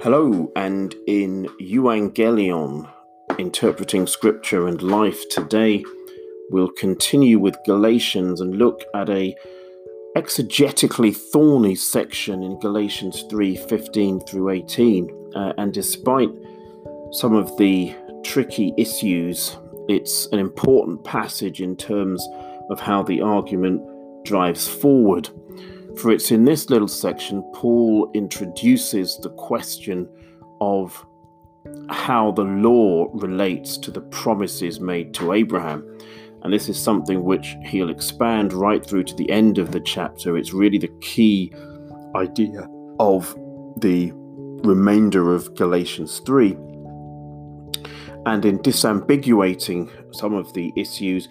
Hello, and in Evangelion, interpreting scripture and life today, we'll continue with Galatians and look at a exegetically thorny section in Galatians 3:15 through 18. Uh, and despite some of the tricky issues, it's an important passage in terms of how the argument drives forward. For it's in this little section Paul introduces the question of how the law relates to the promises made to Abraham. And this is something which he'll expand right through to the end of the chapter. It's really the key idea of the remainder of Galatians 3. And in disambiguating some of the issues,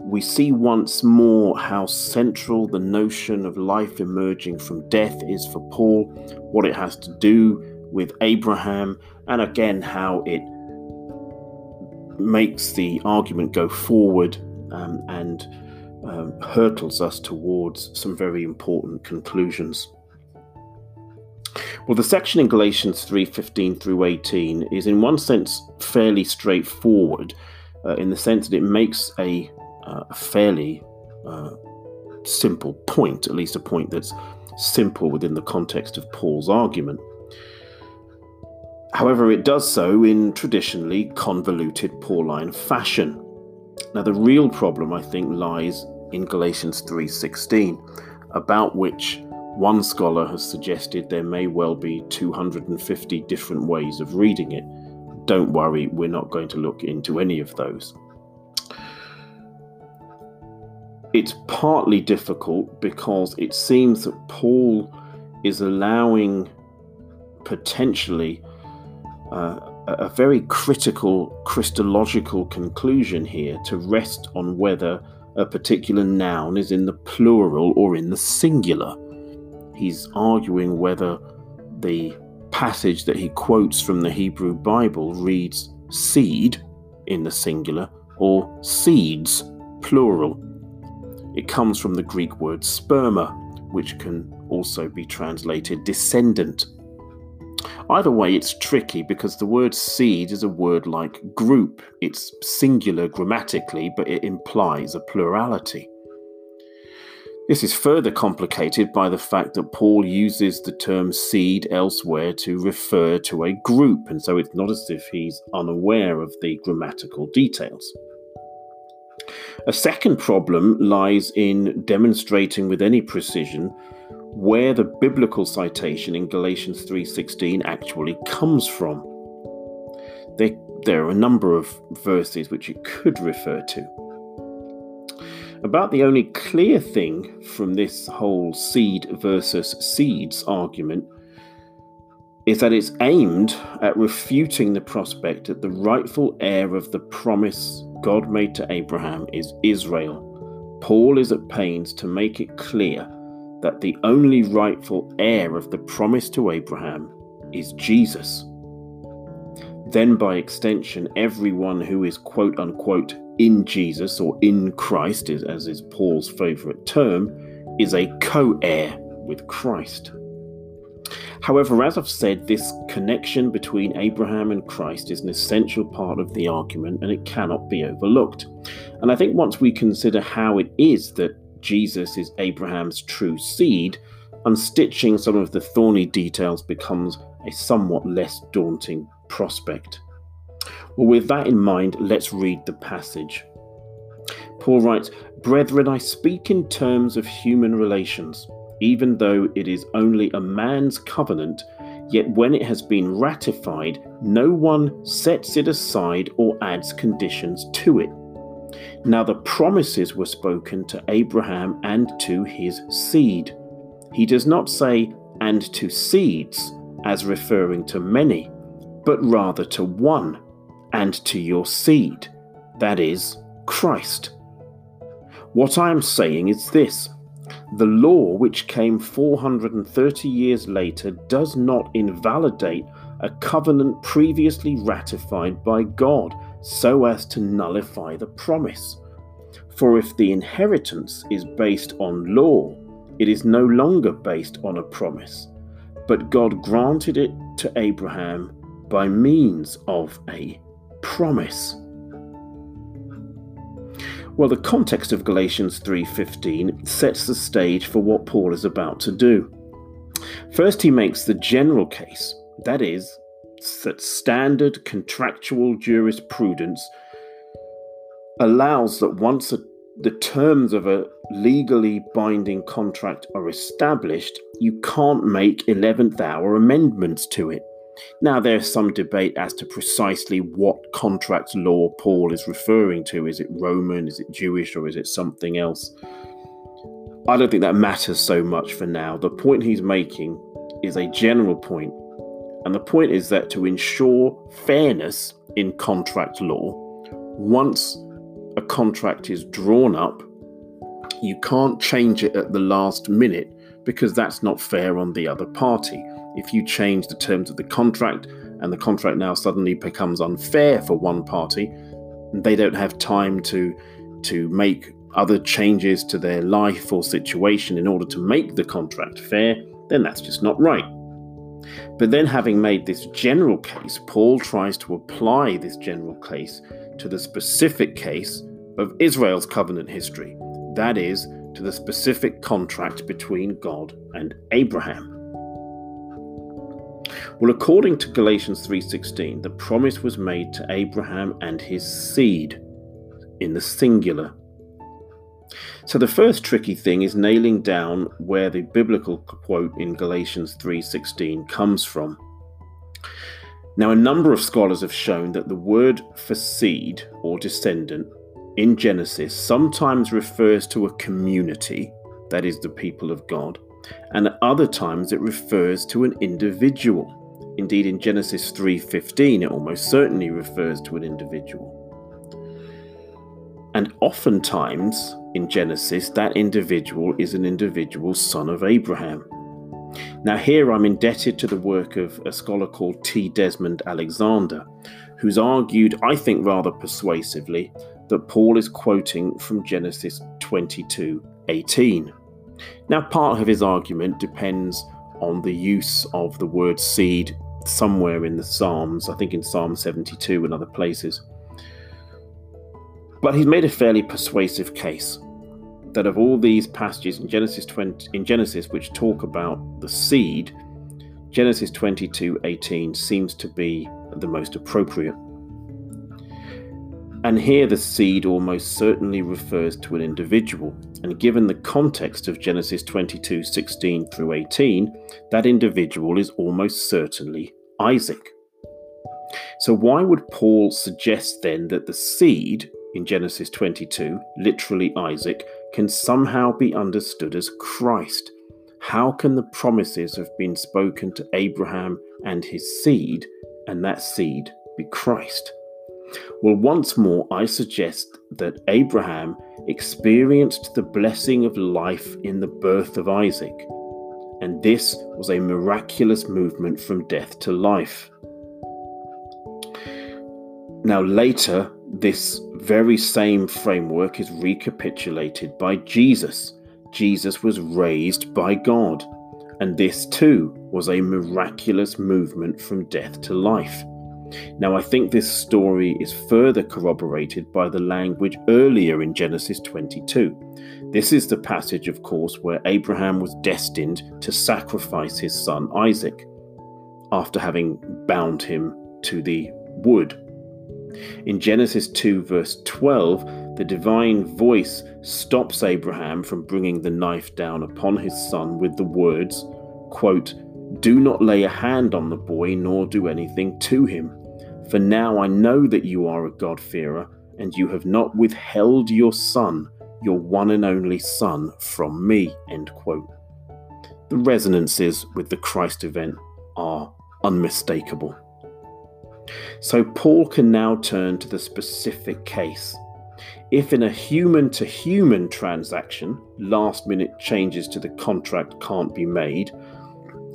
we see once more how central the notion of life emerging from death is for Paul, what it has to do with Abraham, and again how it makes the argument go forward um, and um, hurtles us towards some very important conclusions. Well, the section in Galatians 3:15 through 18 is in one sense fairly straightforward, uh, in the sense that it makes a uh, a fairly uh, simple point, at least a point that's simple within the context of Paul's argument. However, it does so in traditionally convoluted Pauline fashion. Now, the real problem, I think, lies in Galatians 3:16, about which one scholar has suggested there may well be 250 different ways of reading it. Don't worry, we're not going to look into any of those. It's partly difficult because it seems that Paul is allowing potentially uh, a very critical Christological conclusion here to rest on whether a particular noun is in the plural or in the singular. He's arguing whether the passage that he quotes from the Hebrew Bible reads seed in the singular or seeds plural. It comes from the Greek word sperma, which can also be translated descendant. Either way, it's tricky because the word seed is a word like group. It's singular grammatically, but it implies a plurality. This is further complicated by the fact that Paul uses the term seed elsewhere to refer to a group, and so it's not as if he's unaware of the grammatical details. A second problem lies in demonstrating with any precision where the biblical citation in Galatians 3:16 actually comes from. There, there are a number of verses which it could refer to. About the only clear thing from this whole seed versus seeds argument is that it's aimed at refuting the prospect that the rightful heir of the promise God made to Abraham is Israel. Paul is at pains to make it clear that the only rightful heir of the promise to Abraham is Jesus. Then, by extension, everyone who is quote unquote in Jesus or in Christ, as is Paul's favourite term, is a co heir with Christ. However, as I've said, this connection between Abraham and Christ is an essential part of the argument and it cannot be overlooked. And I think once we consider how it is that Jesus is Abraham's true seed, unstitching some of the thorny details becomes a somewhat less daunting prospect. Well, with that in mind, let's read the passage. Paul writes, Brethren, I speak in terms of human relations even though it is only a man's covenant, yet when it has been ratified, no one sets it aside or adds conditions to it. Now the promises were spoken to Abraham and to his seed. He does not say, and to seeds, as referring to many, but rather to one, and to your seed, that is, Christ. What I am saying is this the law, which came 430 years later, does not invalidate a covenant previously ratified by God so as to nullify the promise. For if the inheritance is based on law, it is no longer based on a promise, but God granted it to Abraham by means of a promise. Well, the context of Galatians 3:15 sets the stage for what Paul is about to do. First, he makes the general case, that is, that standard contractual jurisprudence allows that once a, the terms of a legally binding contract are established, you can't make 11th hour amendments to it. Now, there's some debate as to precisely what contract law Paul is referring to. Is it Roman, is it Jewish, or is it something else? I don't think that matters so much for now. The point he's making is a general point, and the point is that to ensure fairness in contract law, once a contract is drawn up, you can't change it at the last minute because that's not fair on the other party if you change the terms of the contract and the contract now suddenly becomes unfair for one party, they don't have time to to make other changes to their life or situation in order to make the contract fair, then that's just not right. But then, having made this general case, Paul tries to apply this general case to the specific case of Israel's covenant history, that is, to the specific contract between God and Abraham. Well, according to Galatians 3:16, the promise was made to Abraham and his seed in the singular. So the first tricky thing is nailing down where the biblical quote in Galatians 3:16 comes from. Now, a number of scholars have shown that the word for seed or descendant in Genesis sometimes refers to a community, that is, the people of God, and at other times it refers to an individual. Indeed, in Genesis 3:15, it almost certainly refers to an individual. And oftentimes in Genesis, that individual is an individual son of Abraham. Now, here I'm indebted to the work of a scholar called T. Desmond Alexander, who's argued, I think rather persuasively, that Paul is quoting from Genesis 22:18. Now, part of his argument depends on the use of the word seed somewhere in the Psalms, I think in Psalm 72 and other places. But he's made a fairly persuasive case that of all these passages in Genesis 20 in Genesis which talk about the seed, Genesis 22:18 seems to be the most appropriate. And here the seed almost certainly refers to an individual. And given the context of Genesis 22 16 through 18, that individual is almost certainly Isaac. So, why would Paul suggest then that the seed in Genesis 22, literally Isaac, can somehow be understood as Christ? How can the promises have been spoken to Abraham and his seed, and that seed be Christ? Well, once more, I suggest that Abraham experienced the blessing of life in the birth of Isaac, and this was a miraculous movement from death to life. Now, later, this very same framework is recapitulated by Jesus. Jesus was raised by God, and this too was a miraculous movement from death to life. Now, I think this story is further corroborated by the language earlier in Genesis 22. This is the passage, of course, where Abraham was destined to sacrifice his son Isaac after having bound him to the wood. In Genesis 2, verse 12, the divine voice stops Abraham from bringing the knife down upon his son with the words, quote, Do not lay a hand on the boy, nor do anything to him. For now I know that you are a God-fearer, and you have not withheld your son, your one and only son, from me. End quote. The resonances with the Christ event are unmistakable. So Paul can now turn to the specific case. If in a human to human transaction, last minute changes to the contract can't be made,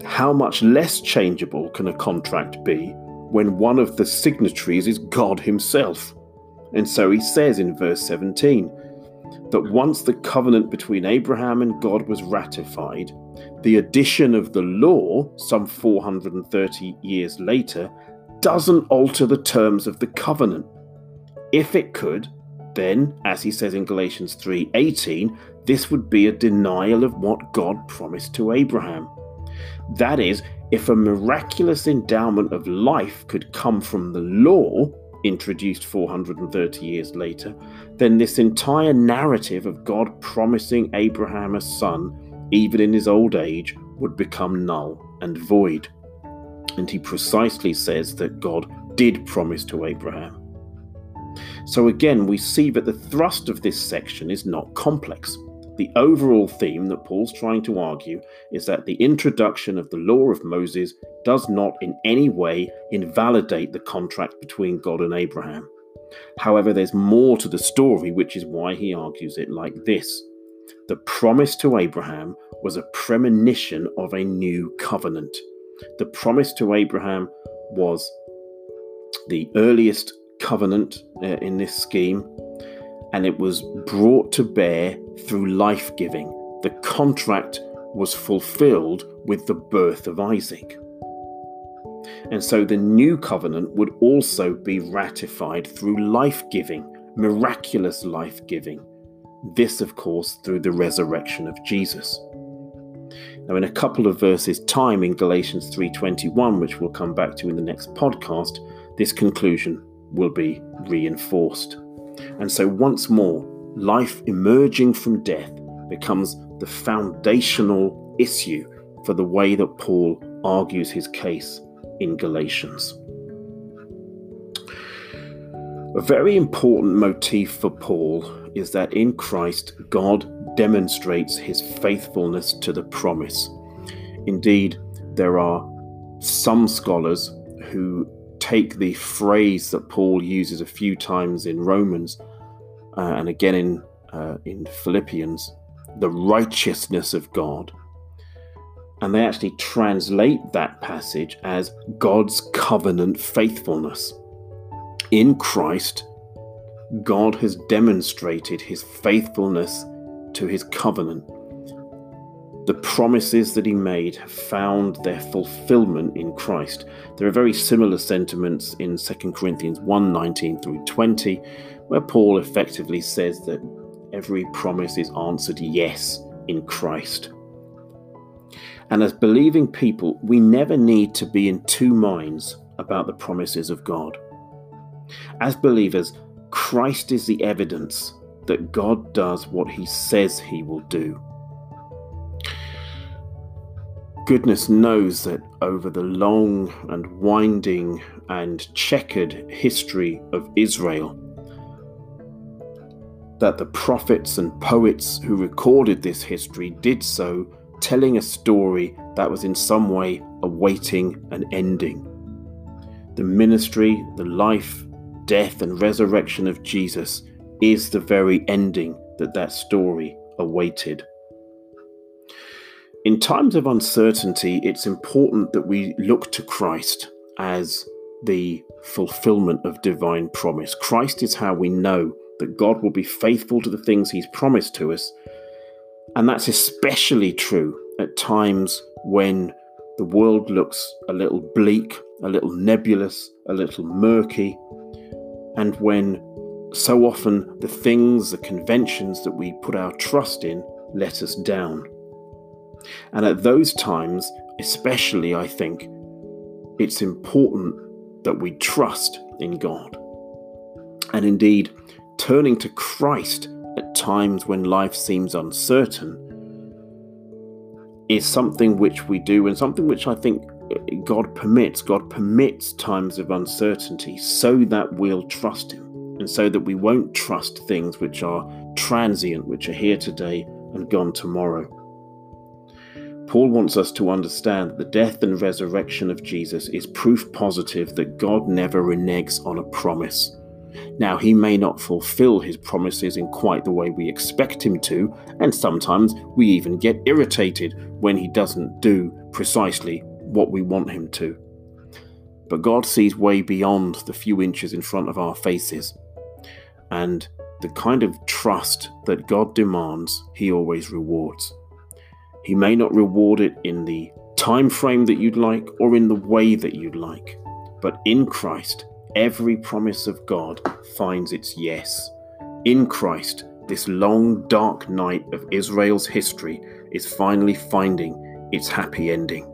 how much less changeable can a contract be when one of the signatories is God Himself. And so he says in verse 17 that once the covenant between Abraham and God was ratified, the addition of the law, some 430 years later, doesn't alter the terms of the covenant. If it could, then, as he says in Galatians 3:18, this would be a denial of what God promised to Abraham. That is, if a miraculous endowment of life could come from the law, introduced 430 years later, then this entire narrative of God promising Abraham a son, even in his old age, would become null and void. And he precisely says that God did promise to Abraham. So again, we see that the thrust of this section is not complex. The overall theme that Paul's trying to argue is that the introduction of the law of Moses does not in any way invalidate the contract between God and Abraham. However, there's more to the story, which is why he argues it like this. The promise to Abraham was a premonition of a new covenant. The promise to Abraham was the earliest covenant uh, in this scheme and it was brought to bear through life giving. The contract was fulfilled with the birth of Isaac. And so the new covenant would also be ratified through life giving, miraculous life giving. This, of course, through the resurrection of Jesus. Now, in a couple of verses' time in Galatians 3:21, which we'll come back to in the next podcast, this conclusion will be reinforced. And so, once more, life emerging from death becomes the foundational issue for the way that Paul argues his case in Galatians. A very important motif for Paul is that in Christ, God demonstrates his faithfulness to the promise. Indeed, there are some scholars who take the phrase that Paul uses a few times in Romans uh, and again in uh, in Philippians, the righteousness of God, and they actually translate that passage as God's covenant faithfulness. In Christ, God has demonstrated his faithfulness to his covenant the promises that he made have found their fulfillment in Christ. There are very similar sentiments in 2 Corinthians 1 19 through 20, where Paul effectively says that every promise is answered yes in Christ. And as believing people, we never need to be in two minds about the promises of God. As believers, Christ is the evidence that God does what he says he will do. Goodness knows that over the long and winding and checkered history of Israel, that the prophets and poets who recorded this history did so telling a story that was in some way awaiting an ending. The ministry, the life, death, and resurrection of Jesus is the very ending that that story awaited. In times of uncertainty, it's important that we look to Christ as the fulfillment of divine promise. Christ is how we know that God will be faithful to the things He's promised to us. And that's especially true at times when the world looks a little bleak, a little nebulous, a little murky, and when so often the things, the conventions that we put our trust in let us down. And at those times, especially, I think, it's important that we trust in God. And indeed, turning to Christ at times when life seems uncertain is something which we do and something which I think uh, God permits. God permits times of uncertainty so that we'll trust Him and so that we won't trust things which are transient, which are here today and gone tomorrow. Paul wants us to understand that the death and resurrection of Jesus is proof positive that God never reneges on a promise. Now, he may not fulfill his promises in quite the way we expect him to, and sometimes we even get irritated when he doesn't do precisely what we want him to. But God sees way beyond the few inches in front of our faces, and the kind of trust that God demands, He always rewards. He may not reward it in the time frame that you'd like or in the way that you'd like, but in Christ, every promise of God finds its yes. In Christ, this long, dark night of Israel's history is finally finding its happy ending.